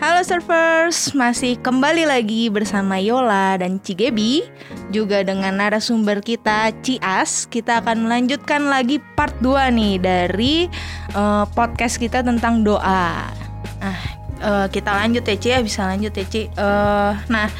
Halo surfers, masih kembali lagi bersama Yola dan Cigebi Juga dengan narasumber kita Cias. Kita akan melanjutkan lagi part 2 nih dari uh, podcast kita tentang doa. Nah uh, kita lanjut ya Ci ya, bisa lanjut ya Ci? Uh, Nah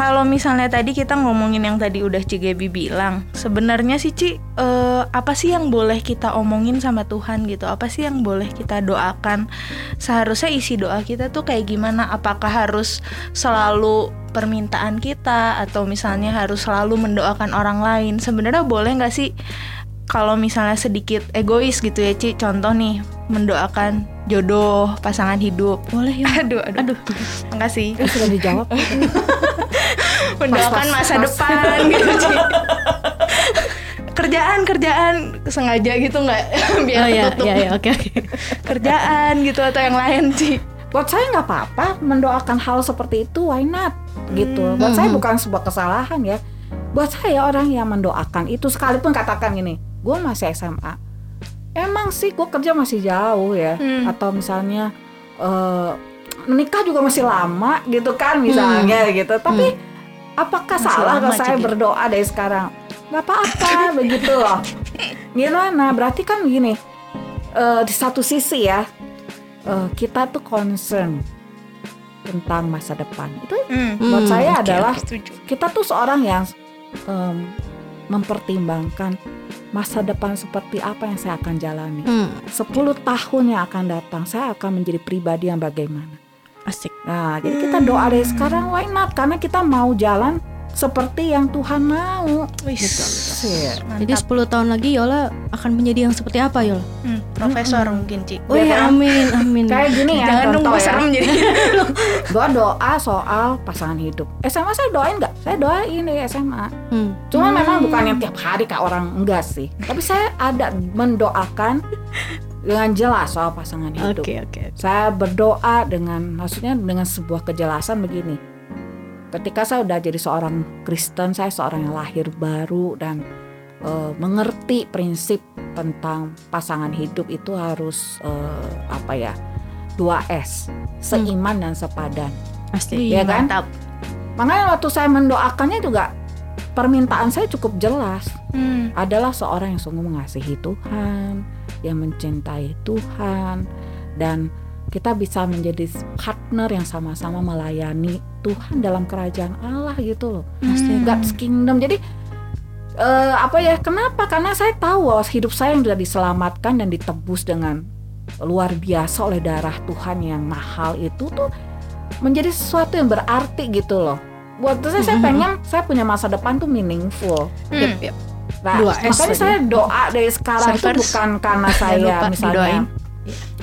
kalau misalnya tadi kita ngomongin yang tadi udah Cigebi bilang, sebenarnya sih Ci, uh, apa sih yang boleh kita omongin sama Tuhan gitu? Apa sih yang boleh kita doakan? Seharusnya isi doa kita tuh kayak gimana? Apakah harus selalu permintaan kita atau misalnya harus selalu mendoakan orang lain? Sebenarnya boleh nggak sih kalau misalnya sedikit egois gitu ya Ci contoh nih mendoakan jodoh pasangan hidup boleh ya aduh aduh, aduh. makasih eh, sudah dijawab mendoakan masa pas. depan gitu Ci kerjaan kerjaan sengaja gitu nggak biar oh, iya, tutup iya, iya, okay, okay. kerjaan gitu atau yang lain sih buat saya nggak apa-apa mendoakan hal seperti itu why not gitu buat hmm. saya bukan sebuah kesalahan ya buat saya orang yang mendoakan itu sekalipun katakan gini gue masih SMA emang sih gue kerja masih jauh ya hmm. atau misalnya uh, menikah juga masih lama gitu kan misalnya hmm. gitu tapi hmm. Apakah masih salah kalau saya berdoa dari sekarang nggak apa-apa begitu loh gimana berarti kan gini uh, di satu sisi ya uh, kita tuh concern tentang masa depan itu hmm. buat hmm, saya okay, adalah kita tuh seorang yang um, mempertimbangkan masa depan seperti apa yang saya akan jalani. Hmm. 10 tahun yang akan datang saya akan menjadi pribadi yang bagaimana. Asik. Nah, jadi kita doa dari sekarang why not? Karena kita mau jalan seperti yang Tuhan mau. Gitu. Jadi 10 tahun lagi Yola akan menjadi yang seperti apa Yola? Hmm, profesor hmm. mungkin Ci. Oh iya amin amin. Kayak gini ya. Jangan nunggu ya. serem jadi. Gua doa soal pasangan hidup. SMA saya doain nggak? Saya doain di SMA. Hmm. Cuma hmm. memang bukan yang tiap hari kayak orang enggak sih. Tapi saya ada mendoakan dengan jelas soal pasangan hidup. Oke okay, oke. Okay. Saya berdoa dengan maksudnya dengan sebuah kejelasan begini ketika saya udah jadi seorang Kristen saya seorang yang lahir baru dan uh, mengerti prinsip tentang pasangan hidup itu harus uh, apa ya dua S seiman hmm. dan sepadan pasti ya kan mantap. makanya waktu saya mendoakannya juga permintaan saya cukup jelas hmm. adalah seorang yang sungguh mengasihi Tuhan yang mencintai Tuhan dan kita bisa menjadi partner yang sama-sama melayani Tuhan dalam kerajaan Allah gitu loh. Hmm. God's kingdom. Jadi uh, apa ya? Kenapa? Karena saya tahu bahwa hidup saya yang sudah diselamatkan dan ditebus dengan luar biasa oleh darah Tuhan yang mahal itu tuh menjadi sesuatu yang berarti gitu loh. Buat saya, hmm. saya pengen saya punya masa depan tuh meaningful. Hmm. Yep, yep. Nah, Dua makanya saya doa dari sekarang itu bukan karena saya misalnya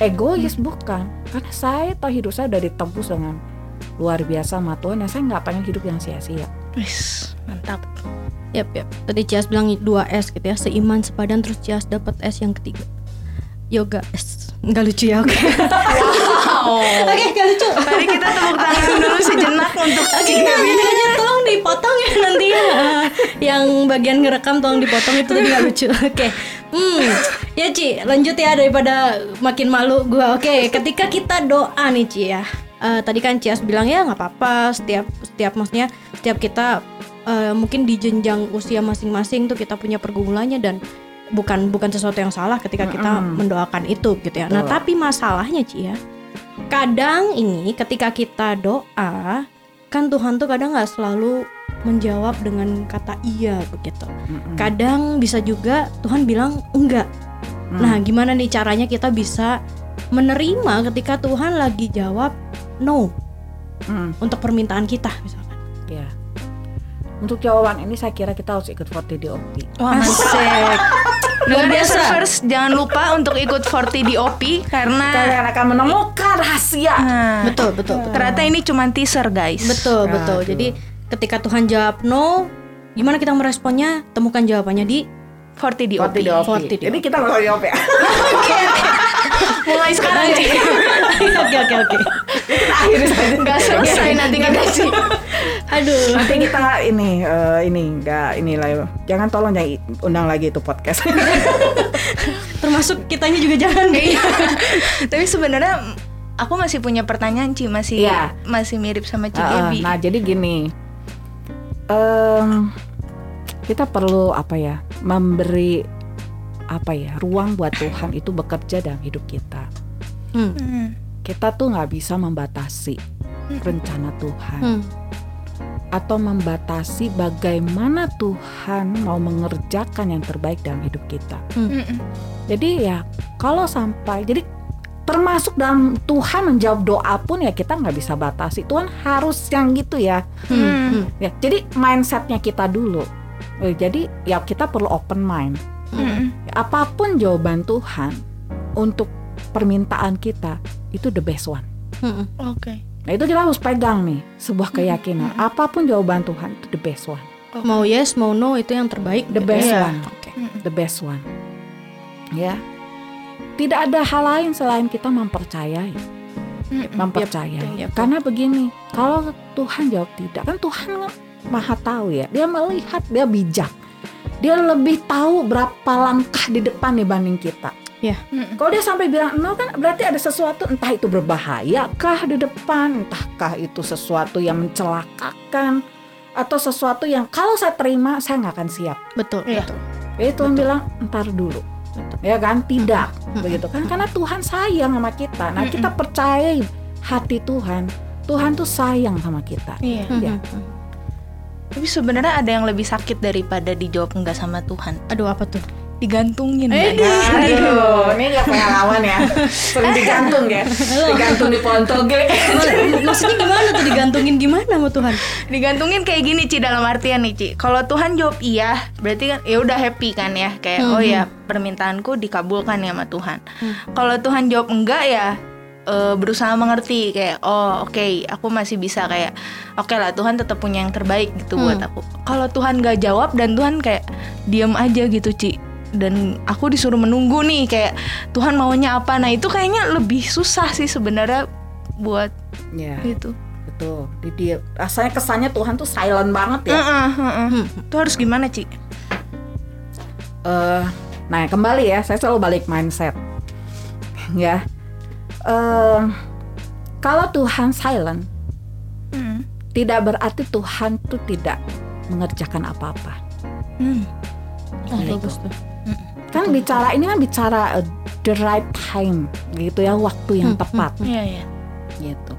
egois bukan karena saya tahu hidup saya udah ditebus dengan luar biasa sama Tuhan ya saya nggak pengen hidup yang sia-sia Wis, mantap Yap, yap. Tadi Cias bilang dua S gitu ya, seiman sepadan terus Cias dapat S yang ketiga. Yoga S. Enggak lucu ya, oke. Okay. wow. Oke, okay, lucu. Tadi kita tepuk tangan dulu sejenak untuk Oke, okay, aja tolong dipotong ya nanti ya. yang bagian ngerekam tolong dipotong itu tadi lucu. Oke. Okay. Hmm, ya Ci, lanjut ya daripada makin malu gua. Oke, okay, ketika kita doa nih Ci ya. Uh, tadi kan Cias bilang ya nggak apa-apa setiap setiap maksudnya setiap kita uh, mungkin di jenjang usia masing-masing tuh kita punya pergumulannya dan bukan bukan sesuatu yang salah ketika kita mm -hmm. mendoakan itu gitu ya. Nah, tapi masalahnya Ci ya. Kadang ini ketika kita doa kan Tuhan tuh kadang nggak selalu menjawab dengan kata iya begitu. Mm-hmm. Kadang bisa juga Tuhan bilang enggak. Mm. Nah, gimana nih caranya kita bisa menerima ketika Tuhan lagi jawab no mm. untuk permintaan kita misalkan. Ya. Yeah. Untuk jawaban ini saya kira kita harus ikut 40 DOP. Wah, asik. Luar biasa. First, jangan lupa untuk ikut 40 DOP karena kalian akan menemukan rahasia. Nah, betul, betul, betul. Ternyata ini cuma teaser, guys. Betul, betul. Jadi ketika Tuhan jawab no, gimana kita meresponnya? Temukan jawabannya di 40 DOP. 40 DOP. 40 DOP. Jadi kita nggak DOP ya. Oke. Mulai sekarang sih. Oke oke oke. Akhirnya nggak selesai nanti nggak gaji. Aduh. Nanti kita ini uh, ini nggak ini lah. Jangan tolong jangan undang lagi itu podcast. Termasuk kitanya juga jangan. Iya. Tapi sebenarnya aku masih punya pertanyaan Ci masih Iya. masih mirip sama Ci Uh, Gaby. nah jadi gini, em, kita perlu apa ya memberi apa ya ruang buat Tuhan itu bekerja dalam hidup kita. Hmm. Hmm. Kita tuh nggak bisa membatasi rencana Tuhan Hmm. Atau membatasi bagaimana Tuhan mau mengerjakan yang terbaik dalam hidup kita. Mm-mm. Jadi ya kalau sampai jadi termasuk dalam Tuhan menjawab doa pun ya kita nggak bisa batasi. Tuhan harus yang gitu ya. Hmm. Hmm. Hmm. Ya, jadi mindsetnya kita dulu. Eh, Jadi ya kita perlu open mind. Mm-mm. Apa pun jawaban Tuhan untuk permintaan kita itu the best one. Hmm. Oke. Nah itu kita harus pegang nih sebuah keyakinan. Apa pun jawaban Tuhan itu the best one, Mau yes, mau no itu yang terbaik. the gitu best ya. one, Oke. the best one. Ya, tidak ada hal lain selain kita mempercayai, Mm-mm. mempercayai. Yep. Karena begini, kalau Tuhan jawab tidak, kan Tuhan maha tahu ya. Dia melihat, dia bijak. Dia lebih tahu berapa langkah di depan dibanding kita. Mm-mm. Kalau dia sampai bilang no kan berarti ada sesuatu entah itu berbahaya kah di depan, entahkah itu sesuatu yang mencelakakan atau sesuatu yang kalau saya terima saya nggak akan siap. Betul. Iya. betul. Jadi Tuhan bilang entar dulu. Betul. Ya kan? Tidak. Begitu kan? Karena Tuhan sayang sama kita. Nah, kita percayai hati Tuhan. Tuhan tuh sayang sama kita. Iya. Hmm. Ya. Hmm. Tapi sebenarnya ada yang lebih sakit daripada dijawab enggak sama Tuhan. Aduh apa tuh? Digantungin. Eh, kan? Aduh, ini gak pengalaman ya. Sering digantung ya. Digantung di pohon toge. Maksudnya gimana tuh digantungin gimana sama Tuhan? Digantungin kayak gini Ci dalam artian nih Ci. Kalau Tuhan jawab iya, berarti kan ya udah happy kan ya. Kayak Hmm, oh ya permintaanku dikabulkan ya sama Tuhan. Kalau Tuhan jawab enggak ya eh, berusaha mengerti kayak oh oke aku masih bisa kayak oke lah Tuhan tetap punya yang terbaik gitu Hmm. buat aku. Kalau Tuhan gak jawab dan Tuhan kayak diam aja gitu Ci dan aku disuruh menunggu nih kayak Tuhan maunya apa nah itu kayaknya lebih susah sih sebenarnya buat Ya, itu betul. Di dia rasanya kesannya Tuhan tuh silent banget ya. Heeh, heeh. Hmm. Itu harus gimana, Ci? Eh, nah kembali ya, saya selalu balik mindset. ya, Eh, kalau Tuhan silent, Hmm. tidak berarti Tuhan tuh tidak mengerjakan apa-apa. Hmm. Oh, bagus tuh. Kan bicara ini kan bicara eh, the right time, gitu ya, waktu yang Hmm, tepat, Iya, iya. gitu.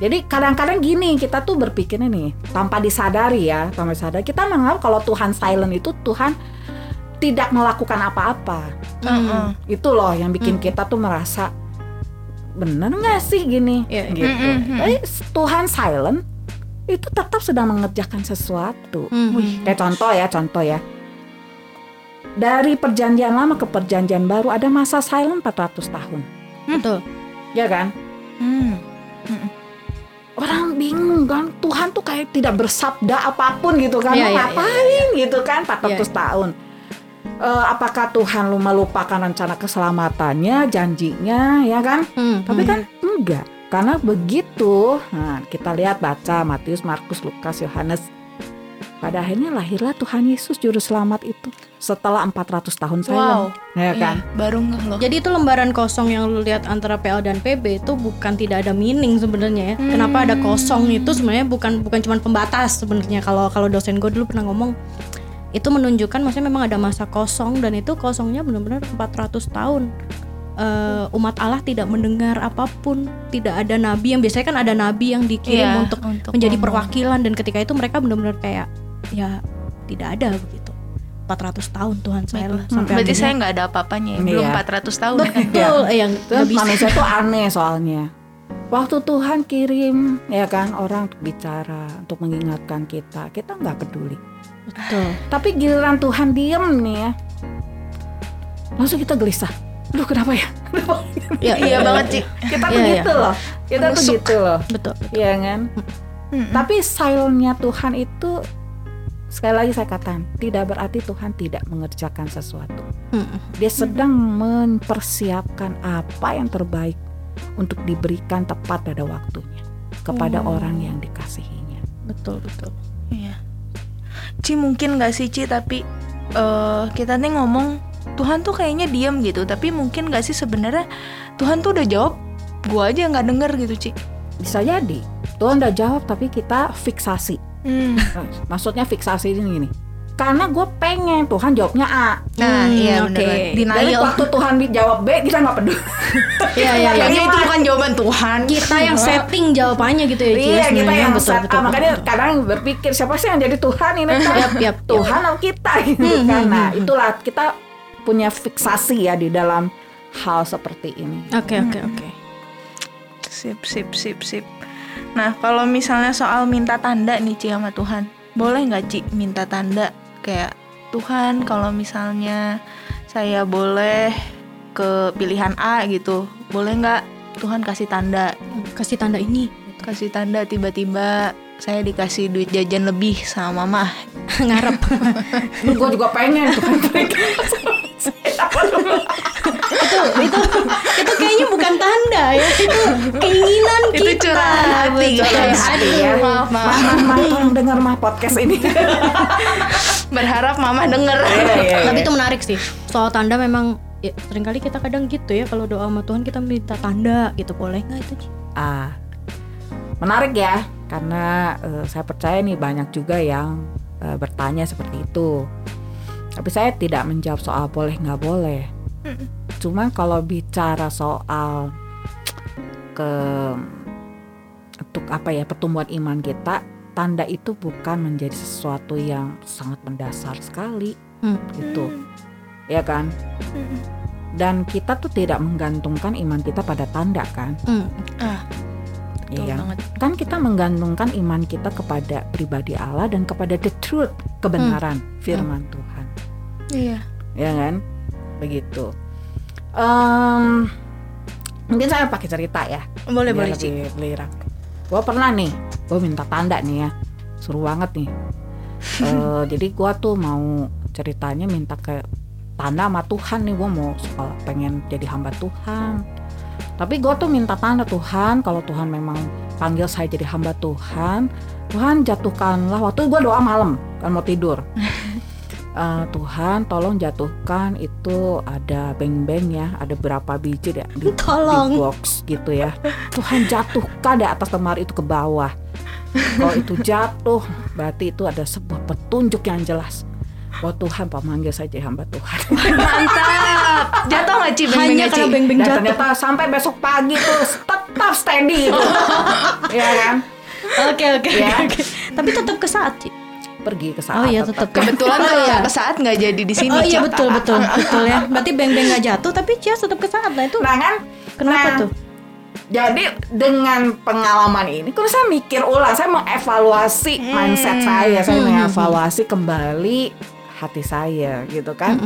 Jadi kadang-kadang gini kita tuh berpikirnya nih tanpa disadari ya, tanpa disadari kita menganggap kalau Tuhan silent itu Tuhan tidak melakukan apa-apa. Heeh. Itu loh yang bikin Hmm. kita tuh merasa bener nggak sih gini, Iya, iya. gitu. Mm. Tapi Tuhan silent itu tetap sedang mengerjakan sesuatu. Hmm. Wih. Kayak contoh ya, contoh ya. Dari perjanjian lama ke perjanjian baru ada masa silent 400 tahun. Betul. Ya kan? Hmm. Orang bingung kan, Tuhan tuh kayak tidak bersabda apa pun gitu kan. Mau iya, ngapain gitu kan 400 Iya. tahun. Eh, apakah Tuhan lu melupakan rencana keselamatannya, janjinya, ya kan? Hmm. Tapi hmm. kan enggak. Karena begitu, nah, kita lihat baca Matius, Markus, Lukas, Yohanes. Pada akhirnya lahirlah Tuhan Yesus juru selamat itu setelah 400 tahun Wow. silent. Ya kan? Iya, baru nggak loh. Jadi itu lembaran kosong yang lu lihat antara PL dan PB itu bukan tidak ada meaning sebenarnya ya. Hmm. Kenapa ada kosong itu sebenarnya bukan bukan cuma pembatas sebenarnya. Kalau kalau dosen gue dulu pernah ngomong itu menunjukkan maksudnya memang ada masa kosong dan itu kosongnya benar-benar 400 tahun. Eh, umat Allah tidak mendengar apa pun, tidak ada nabi yang biasanya kan ada nabi yang dikirim Iya, untuk untuk menjadi ngomong. perwakilan dan ketika itu mereka benar-benar kayak ya tidak ada begitu. 400 tahun Tuhan saya Baiklah. sampai Berarti akhirnya- saya nggak ada apa-apanya ya. Belum Iya. 400 tahun. betul eh, yang Terus nggak bisa. manusia tuh aneh soalnya. Waktu Tuhan kirim ya kan orang untuk bicara, untuk mengingatkan kita, kita nggak peduli. Betul. Tapi giliran Tuhan diem nih ya, langsung kita gelisah. Duh kenapa ya? Ya, iya banget, Ci. kita tuh Iya, iya. gitu loh. Kita tuh Menusuk. gitu loh. Betul. Iya kan? Mm-mm. Tapi silentnya Tuhan itu sekali lagi saya katakan tidak berarti Tuhan tidak mengerjakan sesuatu. Dia sedang mempersiapkan apa yang terbaik untuk diberikan tepat pada waktunya kepada Oh. orang yang dikasihinya. Betul, betul. Iya. Ci mungkin nggak sih Ci tapi eh, kita nih ngomong Tuhan tuh kayaknya diam gitu tapi mungkin nggak sih sebenarnya Tuhan tuh udah jawab gua aja nggak denger gitu Ci bisa jadi Tuhan udah jawab tapi kita fiksasi hmm. maksudnya fiksasi ini gini karena gue pengen Tuhan jawabnya A. Nah, Hmm, iya oke. benar. Jadi Denial. waktu Tuhan dijawab B kita nggak peduli. Iya iya iya. Kayaknya itu bukan jawaban Tuhan. Kita yang setting jawabannya gitu ya iya kita yang betul, set betul, up. makanya betul. kadang berpikir siapa sih yang jadi Tuhan ini kan? Yap, yap, Tuhan atau kita gitu Hmm, kan. hmm, Nah hmm, itulah kita punya fiksasi ya di dalam hal seperti ini. Oke oke oke. Sip, sip, sip, sip. Nah, kalau misalnya soal minta tanda nih Ci sama Tuhan, boleh nggak Ci minta tanda kayak Tuhan kalau misalnya saya boleh ke pilihan A gitu, boleh nggak Tuhan kasih tanda, Kasih tanda ini. kasih tanda tiba-tiba saya dikasih duit jajan lebih sama mama. Ngarep. gue juga pengen Itu itu itu kayaknya bukan tanda ya. Itu keinginan Itu kita. curahan hati. Aduh. ya. Maaf, maaf. Mah, mah, tolong dengar mah podcast ini. Berharap mama denger. Iya, iya, Tapi iya. itu menarik sih. Soal tanda memang ya, sering kali kita kadang gitu ya kalau doa sama Tuhan kita minta tanda gitu boleh nggak itu? Ah, menarik ya, karena eh, saya percaya nih banyak juga yang eh, bertanya seperti itu. Tapi saya tidak menjawab soal boleh nggak boleh. Cuma kalau bicara soal ke untuk apa ya pertumbuhan iman kita, tanda itu bukan menjadi sesuatu yang sangat mendasar sekali, Hmm. gitu, ya kan? Dan kita tuh tidak menggantungkan iman kita pada tanda kan? Hmm. Ah, Iya. banget. kan kita menggantungkan iman kita kepada pribadi Allah dan kepada the truth kebenaran firman Tuhan Iya. ya kan? Begitu. Em, mungkin saya pakai cerita ya. Boleh, boleh lebih belirak gue pernah nih gue minta tanda nih ya. Seru banget nih. Eh, jadi gue tuh mau ceritanya minta ke tanda sama Tuhan nih. Gue mau sekolah pengen jadi hamba Tuhan. Tapi gue tuh minta tanda Tuhan kalau Tuhan memang panggil saya jadi hamba Tuhan Tuhan jatuhkanlah. Waktu gue doa malam kan mau tidur Eh, Tuhan tolong jatuhkan itu ada beng-beng ya ada berapa biji ya di, di Tolong. box gitu ya Tuhan jatuhkan di atas lemari itu ke bawah kalau itu jatuh berarti itu ada sebuah petunjuk yang jelas bahwa Tuhan pemanggil saya jadi hamba Tuhan Mantap. Jatuh nggak Ci Hanya beng-bengnya Ci? karena beng-beng jatuh. ternyata sampai besok pagi tuh tetap steady itu ya kan Oke oke Ya. oke. Tapi tetap ke saat Ci. Pergi ke saat Oh iya tetap. Kebetulan Oh, kalau iya. ke saat nggak jadi di sini. Oh iya betul betul betul ya. Berarti beng-beng nggak jatuh tapi Cia tetap ke saat. Nah itu nah kan kenapa nah, tuh? Jadi dengan pengalaman ini, kalau saya mikir ulang, saya mengevaluasi mindset saya, saya Hmm. mengevaluasi kembali hati saya, gitu kan?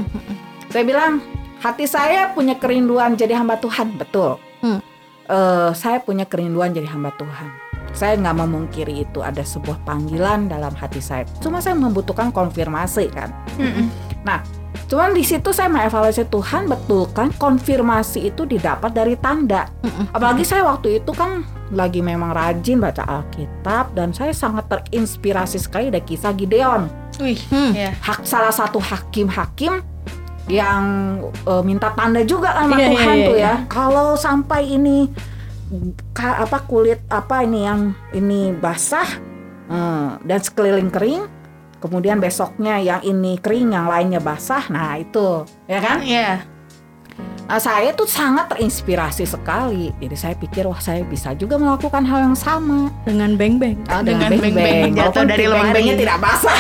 Saya bilang hati saya punya kerinduan jadi hamba Tuhan, betul. Hmm. Eh, saya punya kerinduan jadi hamba Tuhan. Saya nggak memungkiri itu ada sebuah panggilan dalam hati saya. Cuma saya membutuhkan konfirmasi kan. Mm-mm. Nah, cuman di situ saya mengevaluasi Tuhan betul kan konfirmasi itu didapat dari tanda. Apalagi saya waktu itu kan lagi memang rajin baca Alkitab dan saya sangat terinspirasi sekali dari kisah Gideon. Wih. Hmm. Ya. Hak salah satu hakim-hakim yang eh, minta tanda juga sama Iya, iya, Tuhan iya, tuh iya. ya. Kalau sampai ini ka- apa kulit apa ini yang ini basah eh, dan sekeliling kering, kemudian besoknya yang ini kering, yang lainnya basah. Nah, itu ya kan? Iya. Nah, saya tuh sangat terinspirasi sekali. Jadi saya pikir wah saya bisa juga melakukan hal yang sama. Dengan beng-beng. Ah, Dengan beng-beng. beng-beng jatuh Walaupun dari lemari. tidak basah.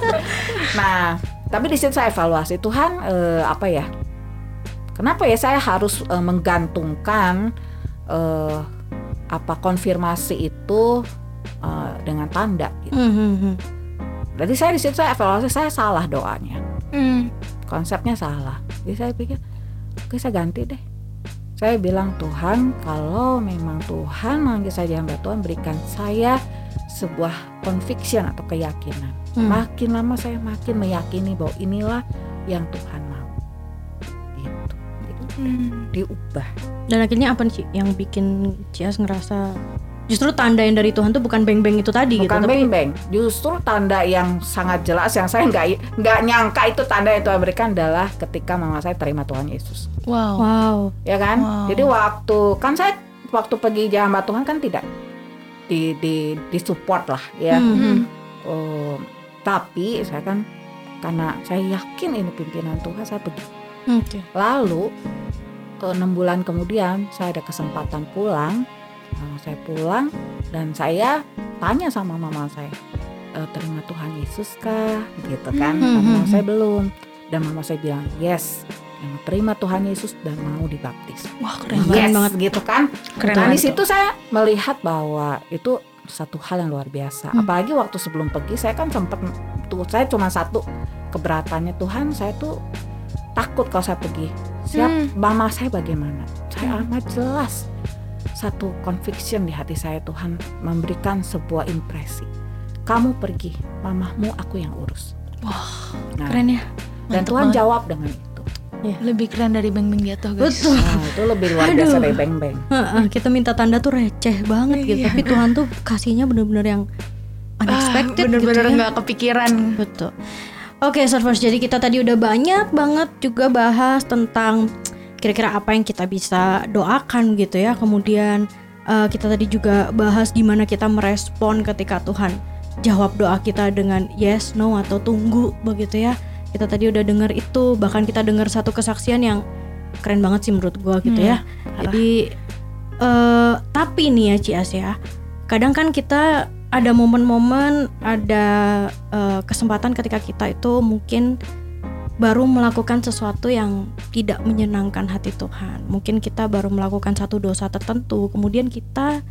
nah, tapi di situ saya evaluasi Tuhan eh, apa ya? Kenapa ya saya harus eh, menggantungkan eh, apa konfirmasi itu eh, dengan tanda? Gitu. Hmm, hmm. Berarti saya di situ saya evaluasi saya salah doanya. Hmm. konsepnya salah. Jadi saya pikir, oke saya ganti deh. Saya bilang Tuhan, kalau memang Tuhan manggil saya hamba Tuhan, berikan saya sebuah conviction atau keyakinan. Hmm. Makin lama saya makin meyakini bahwa inilah yang Tuhan Hmm. diubah. Dan akhirnya apa sih yang bikin Cias ngerasa justru tanda yang dari Tuhan tuh bukan beng-beng itu tadi gitu, Bukan tapi beng-beng, justru tanda yang sangat jelas yang saya nggak nggak nyangka itu tanda yang Tuhan berikan adalah ketika mama saya terima Tuhan Yesus. Wow. wow. ya kan? Wow. Jadi waktu kan saya waktu pergi hamba Tuhan kan tidak di di di support lah ya. Hmm, hmm. Oh, tapi saya kan karena saya yakin ini pimpinan Tuhan saya pergi. Oke. Lalu eh, enam bulan kemudian saya ada kesempatan pulang. Nah, saya pulang dan saya tanya sama mama saya, "E, terima Tuhan Yesus kah? Gitu kan? Hmm, Karena hmm, saya belum. Dan mama saya bilang yes, yang terima Tuhan Yesus dan mau dibaptis. Wah keren Yes, banget. gitu kan? Keren Nah, di banget. situ saya melihat bahwa itu satu hal yang luar biasa. Hmm. Apalagi waktu sebelum pergi saya kan sempat tuh saya cuma satu keberatannya Tuhan saya tuh takut kalau saya pergi. Siap Hmm. mama saya bagaimana? Saya amat jelas satu conviction di hati saya Tuhan memberikan sebuah impresi. Kamu pergi, mamahmu aku yang urus. Wah, Nah, keren ya. dan Tuhan banget. jawab dengan itu. Lebih keren dari beng beng jatuh guys. Betul. Nah, itu lebih luar biasa Aduh. dari beng-beng. Heeh, kita minta tanda tuh receh banget gitu, Iya. tapi Tuhan tuh kasihnya bener-bener yang unexpected Ah, bener-bener gitu ya. nggak kepikiran. Betul. Oke, Surfers. Jadi kita tadi udah banyak banget juga bahas tentang kira-kira apa yang kita bisa doakan gitu ya. Kemudian eh, kita tadi juga bahas gimana kita merespon ketika Tuhan jawab doa kita dengan yes, no atau tunggu begitu ya. Kita tadi udah dengar itu, bahkan kita dengar satu kesaksian yang keren banget sih menurut gua gitu Hmm, ya. Jadi eh tapi nih ya Cias ya. Kadang kan kita ada momen-momen, ada eh, kesempatan ketika kita itu mungkin baru melakukan sesuatu yang tidak menyenangkan hati Tuhan. Mungkin kita baru melakukan satu dosa tertentu, kemudian kita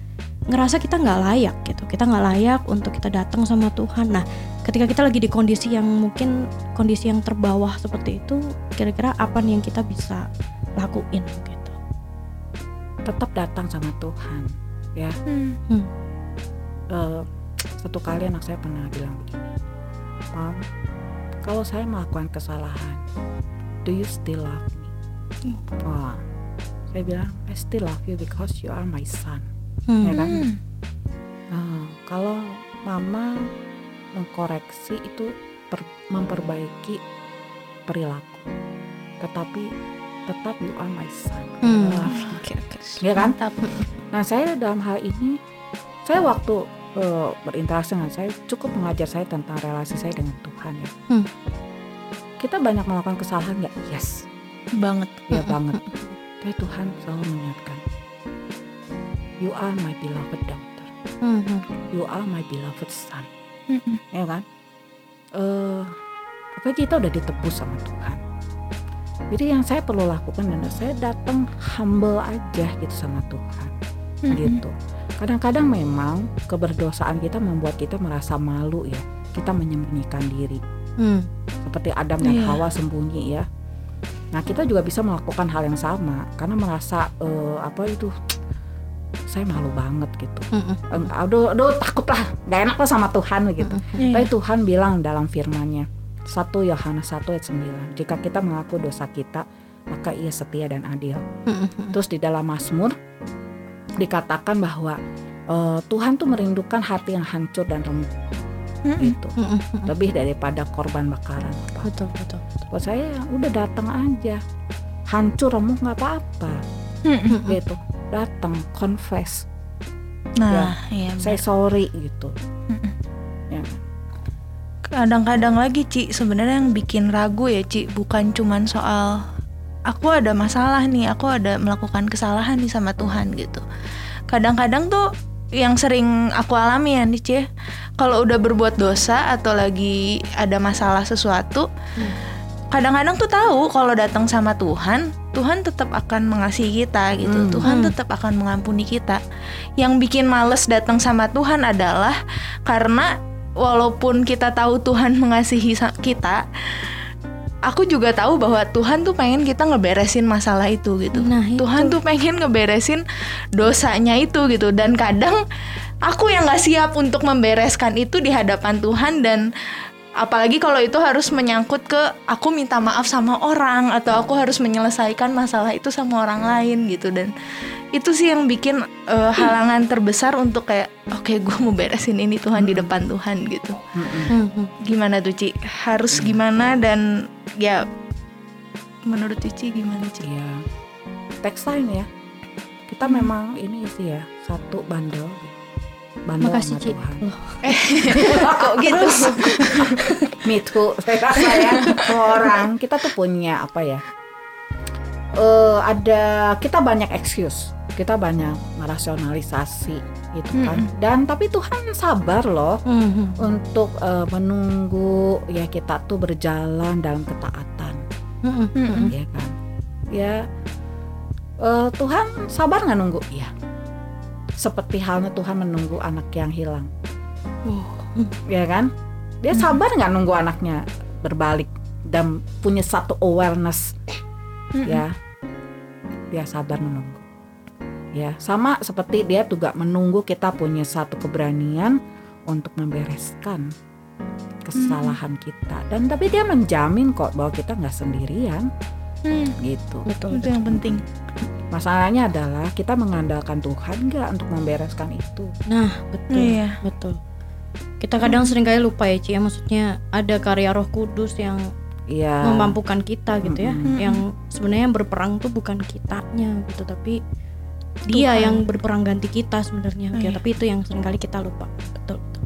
ngerasa kita nggak layak gitu. Kita nggak layak untuk kita datang sama Tuhan. Nah, ketika kita lagi di kondisi yang mungkin kondisi yang terbawah seperti itu, kira-kira apa nih yang kita bisa lakuin gitu? Tetap datang sama Tuhan. Ya. Hmm. Eh, satu kali anak saya pernah bilang begini, Mom, kalau saya melakukan kesalahan, do you still love me? Wah, saya bilang, I still love you because you are my son. Hmm. Ya kan? Hmm. Nah, kalau mama mengkoreksi itu per- memperbaiki perilaku, tetapi tetap you are my son. Hmm. Oke. Ya kan? Mantap. Nah saya dalam hal ini saya waktu eh, berinteraksi dengan saya cukup mengajar saya tentang relasi saya dengan Tuhan ya. Hmm. Kita banyak melakukan kesalahan nggak? Yes, Banget. ya banget. Tapi Tuhan selalu mengingatkan, you are my beloved daughter, Hmm, you are my beloved son, Hmm. ya kan? Eh, apa kita udah ditebus sama Tuhan. Jadi yang saya perlu lakukan adalah saya datang humble aja gitu sama Tuhan. Hmm. gitu. Kadang-kadang memang keberdosaan kita membuat kita merasa malu ya. Kita menyembunyikan diri. Hmm. Seperti Adam dan Iya. Hawa sembunyi ya. Nah, kita juga bisa melakukan hal yang sama karena merasa eh, apa itu saya malu banget gitu. Eh, Aduh, aduh takut lah, gak enak lah sama Tuhan gitu. Iya. Tapi Tuhan bilang dalam firman-Nya 1 Yohanes 1 ayat 9, jika kita mengaku dosa kita, maka ia setia dan adil. Hmm. Terus di dalam Mazmur dikatakan bahwa eh, Tuhan tuh merindukan hati yang hancur dan remuk Hmm. gitu. Lebih daripada korban bakaran apa. Betul, betul. Buat saya udah datang aja. Hancur remuk nggak apa-apa gitu. Datang confess, Nah, iya. saya sorry gitu. Ya. kadang-kadang lagi Ci sebenarnya yang bikin ragu ya Ci bukan cuman soal aku ada masalah nih aku ada melakukan kesalahan nih sama Tuhan gitu kadang-kadang tuh yang sering aku alami ya nih ya, kalau udah berbuat dosa atau lagi ada masalah sesuatu kadang-kadang tuh tahu kalau datang sama Tuhan Tuhan tetap akan mengasihi kita gitu Hmm. Tuhan Hmm. tetap akan mengampuni kita yang bikin males datang sama Tuhan adalah karena walaupun kita tahu Tuhan mengasihi kita, aku juga tahu bahwa Tuhan tuh pengen kita ngeberesin masalah itu gitu. Nah, itu. Tuhan tuh pengen ngeberesin dosanya itu gitu dan kadang aku yang nggak siap untuk membereskan itu di hadapan Tuhan dan apalagi kalau itu harus menyangkut ke aku minta maaf sama orang atau aku harus menyelesaikan masalah itu sama orang lain gitu dan itu sih yang bikin eh, halangan terbesar untuk kayak oke gue mau beresin ini Tuhan di depan Tuhan gitu. Hmm, hmm. gimana tuh Ci harus gimana dan ya menurut Cici gimana Ci Iya. Teks time ya. kita memang ini sih ya satu bandel bandel Makasih sama Ci. Tuhan Loh, Kok gitu? me too saya rasa ya orang kita tuh punya apa ya eh ada kita banyak excuse kita banyak merasionalisasi gitu kan. Dan tapi Tuhan sabar loh mhm, untuk eh, menunggu ya kita tuh berjalan dalam ketaatan. Mhm, mhm. ya kan? Ya eh, Tuhan sabar nggak nunggu? Ya seperti halnya Tuhan menunggu anak yang hilang. Ya kan? Dia sabar nggak nunggu anaknya berbalik dan punya satu awareness? Ya dia sabar menunggu ya sama seperti dia juga menunggu kita punya satu keberanian untuk membereskan kesalahan kita dan tapi dia menjamin kok bahwa kita nggak sendirian Hmm, gitu Betul. itu yang penting. masalahnya adalah kita mengandalkan Tuhan nggak untuk membereskan itu Nah, betul. Iya. Betul. Kita kadang sering kali lupa ya, Ci, ya maksudnya ada karya Roh Kudus yang Iya memampukan kita gitu ya. Mm-mm. Yang sebenarnya yang berperang tuh bukan kitanya gitu, tapi dia Tuhan. yang berperang ganti kita sebenarnya. Oh, Ya, iya. tapi itu yang sering kali kita lupa. Betul. betul.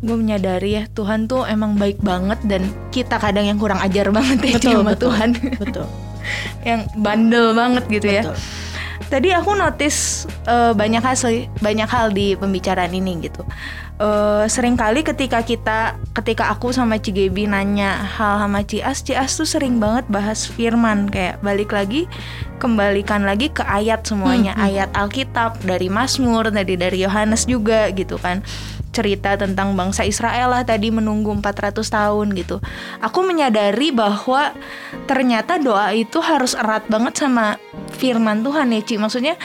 Gue menyadari ya Tuhan tuh emang baik banget dan kita kadang yang kurang ajar banget ya Betul, sama betul. Tuhan betul. yang bandel banget gitu ya. Betul. Tadi aku notice eh, banyak hal banyak hal di pembicaraan ini gitu. Eh sering kali ketika kita ketika aku sama Cigebi nanya hal sama Cias, Cias tuh sering banget bahas firman kayak balik lagi kembalikan lagi ke ayat semuanya, Hmm, hmm. ayat Alkitab dari Mazmur, tadi dari Yohanes juga gitu kan. Cerita tentang bangsa Israel lah tadi menunggu 400 tahun gitu. Aku menyadari bahwa ternyata doa itu harus erat banget sama firman Tuhan ya Ci. Maksudnya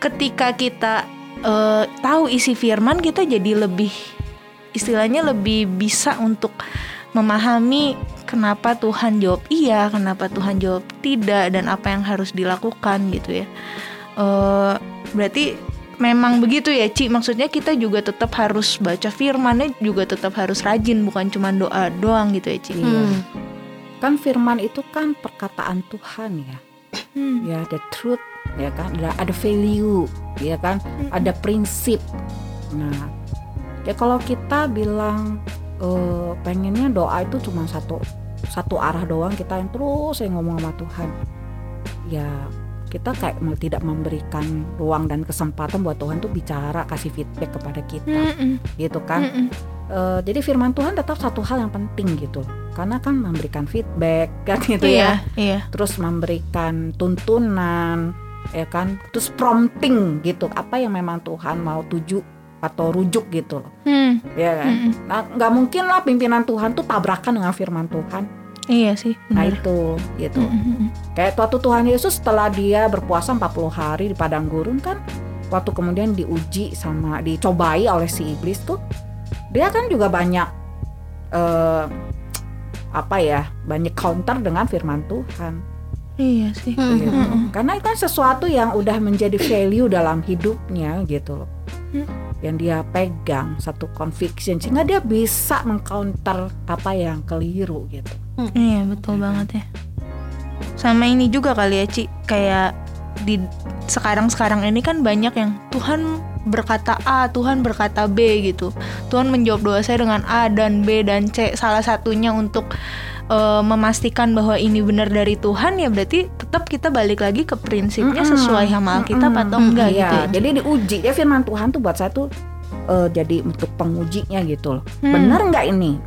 ketika kita eh, tahu isi firman kita jadi lebih istilahnya lebih bisa untuk memahami kenapa Tuhan jawab iya, kenapa Tuhan jawab tidak dan apa yang harus dilakukan gitu ya. Eh, berarti memang begitu ya Ci. Maksudnya kita juga tetap harus baca firmannya juga tetap harus rajin bukan cuma doa doang gitu ya Ci. Hmm. kan firman itu kan perkataan Tuhan ya Hmm. ya ada truth ya kan? Ada ada value ya kan? Ada prinsip. Nah ya kalau kita bilang eh, pengennya doa itu cuma satu satu arah doang kita yang terus yang ngomong sama Tuhan. Ya kita kayak mau tidak memberikan ruang dan kesempatan buat Tuhan tuh bicara kasih feedback kepada kita. Mm-mm. gitu kan? Mm-mm. Eh, jadi firman Tuhan tetap satu hal yang penting gitu. Karena kan memberikan feedback kan gitu ya. Iya, iya. terus memberikan tuntunan ya kan terus prompting gitu apa yang memang Tuhan mau tuju atau rujuk gitu loh Hmm. ya kan Mm-mm. nah nggak mungkin lah pimpinan Tuhan tuh tabrakan dengan firman Tuhan Iya sih. nah benar. itu gitu Mm-mm. kayak waktu Tuhan Yesus setelah dia berpuasa 40 hari di padang gurun kan waktu kemudian diuji sama dicobai oleh si iblis tuh dia kan juga banyak eh apa ya banyak counter dengan firman Tuhan Iya sih. Hmm. gitu. Mm-mm. karena itu kan sesuatu yang udah menjadi value dalam hidupnya gitu loh Hmm. yang dia pegang satu conviction sehingga dia bisa mengcounter apa yang keliru gitu Iya betul banget ya. Sama ini juga kali ya Ci, kayak di sekarang-sekarang ini kan banyak yang Tuhan berkata A, Tuhan berkata B gitu. Tuhan menjawab doa saya dengan A dan B dan C. Salah satunya untuk eh, memastikan bahwa ini benar dari Tuhan ya berarti tetap kita balik lagi ke prinsipnya Mm-mm. sesuai sama Alkitab Mm-mm. atau enggak Iya, gitu ya. Jadi diuji ya firman Tuhan tuh buat saya tuh eh, jadi untuk pengujinya gitu loh Hmm. benar nggak ini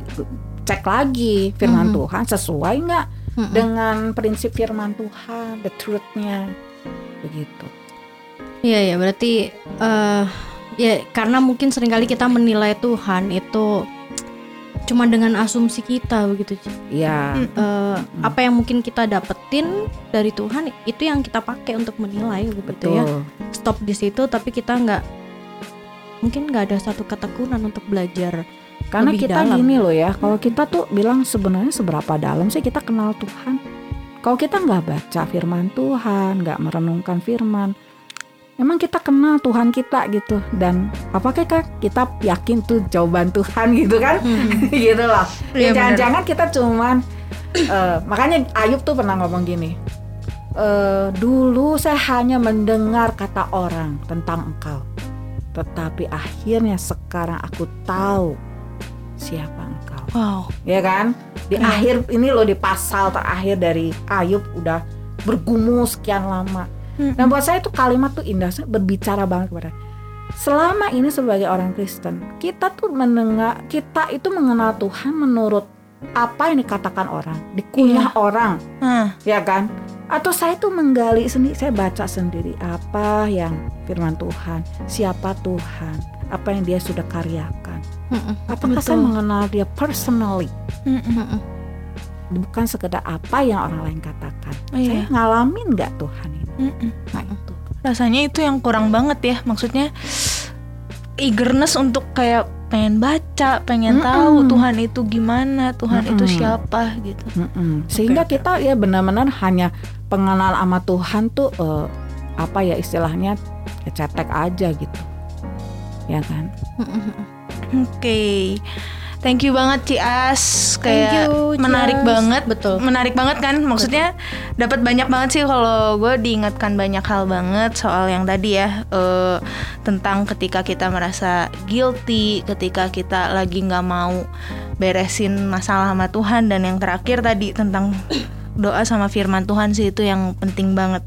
cek lagi firman Hmm. Tuhan sesuai nggak Mm-mm. dengan prinsip firman Tuhan the truthnya begitu Iya ya berarti eh ya karena mungkin sering kali kita menilai Tuhan itu cuma dengan asumsi kita begitu. Iya Hmm. Eh, apa yang mungkin kita dapetin dari Tuhan itu yang kita pakai untuk menilai begitu ya betul stop di situ tapi kita nggak mungkin nggak ada satu ketekunan untuk belajar karena lebih kita dalam. gini loh ya kalau kita tuh bilang sebenarnya seberapa dalam sih kita kenal Tuhan kalau kita nggak baca firman Tuhan nggak merenungkan firman Emang kita kenal Tuhan kita gitu dan apakah Kak, kita yakin tuh jawaban Tuhan gitu kan gitu loh Ya, jangan-jangan kita cuman eh, makanya Ayub tuh pernah ngomong gini uh, dulu saya hanya mendengar kata orang tentang engkau, tetapi akhirnya sekarang aku tahu siapa engkau. Wow. Ya kan? Di Keren. akhir ini loh di pasal terakhir dari Ayub udah bergumul sekian lama. Mm-mm. Dan buat saya itu kalimat tuh indah, saya berbicara banget kepada. Selama ini sebagai orang Kristen, kita tuh mendengar, kita itu mengenal Tuhan menurut apa yang dikatakan orang, dikunyah orang, Nah, ya kan? Atau saya tuh menggali sendiri, saya baca sendiri apa yang firman Tuhan, siapa Tuhan, apa yang dia sudah karyakan. Mm-mm. Apakah saya Betul. mengenal dia personally. Mm-mm. bukan sekedar apa yang orang lain katakan. Oh, iya. Saya ngalamin nggak Tuhan? Mm-mm. Nah itu. rasanya itu yang kurang banget ya maksudnya eagerness untuk kayak pengen baca pengen Mm-mm. tahu Tuhan itu gimana Tuhan itu Mm-mm. siapa gitu Mm-mm. Sehingga Oke, oke, kita ya benar-benar hanya pengenal sama Tuhan tuh eh, apa ya istilahnya ya cetek aja gitu, ya kan? Oke thank you banget Cias. Thank kayak you, menarik Cias. banget. Betul. menarik banget kan? Maksudnya dapat banyak banget sih kalau gue diingatkan banyak hal banget. Soal yang tadi ya eh, tentang ketika kita merasa guilty ketika kita lagi nggak mau beresin masalah sama Tuhan. Dan yang terakhir tadi tentang doa sama firman Tuhan sih itu yang penting banget.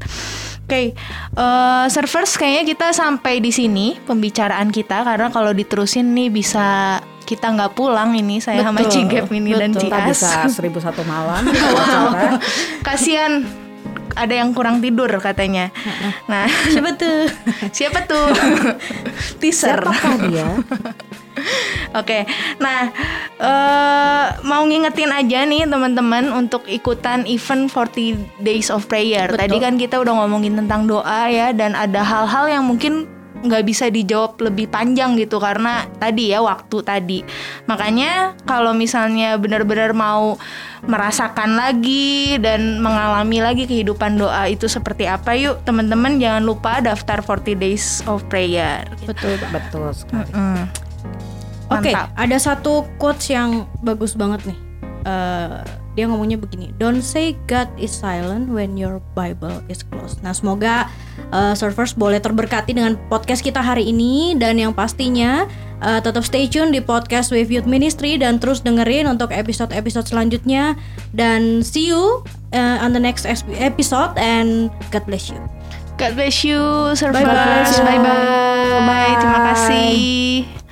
Oke, eh, servers kayaknya kita sampai di sini pembicaraan kita. Karena kalau diterusin nih bisa kita nggak pulang ini saya sama Betul, Cigep ini dan betul. Kita Cias. bisa seribu satu malam. kita bicara. Kasian ada yang kurang tidur katanya. Nah, Siapa tuh? siapa tuh? Teaser. Siapakah dia? Oke, nah eh mau ngingetin aja nih teman-teman untuk ikutan event 40 Days of Prayer. Betul. Tadi kan kita udah ngomongin tentang doa ya dan ada hal-hal yang mungkin nggak bisa dijawab lebih panjang gitu karena tadi ya waktu tadi. Makanya kalau misalnya benar-benar mau merasakan lagi dan mengalami lagi kehidupan doa itu seperti apa yuk teman-teman jangan lupa daftar 40 Days of Prayer. Betul, Pak. Betul sekali. Mm. Oke, Mantap. ada satu quotes yang bagus banget nih. Eh, dia ngomongnya begini, "Don't say God is silent when your Bible is closed." Nah, semoga eh, servers boleh terberkati dengan podcast kita hari ini dan yang pastinya eh, tetap stay tune di podcast Wave Youth Ministry dan terus dengerin untuk episode-episode selanjutnya dan see you eh, on the next episode and God bless you. God bless you, servers. Bye bye. Terima Bye. kasih.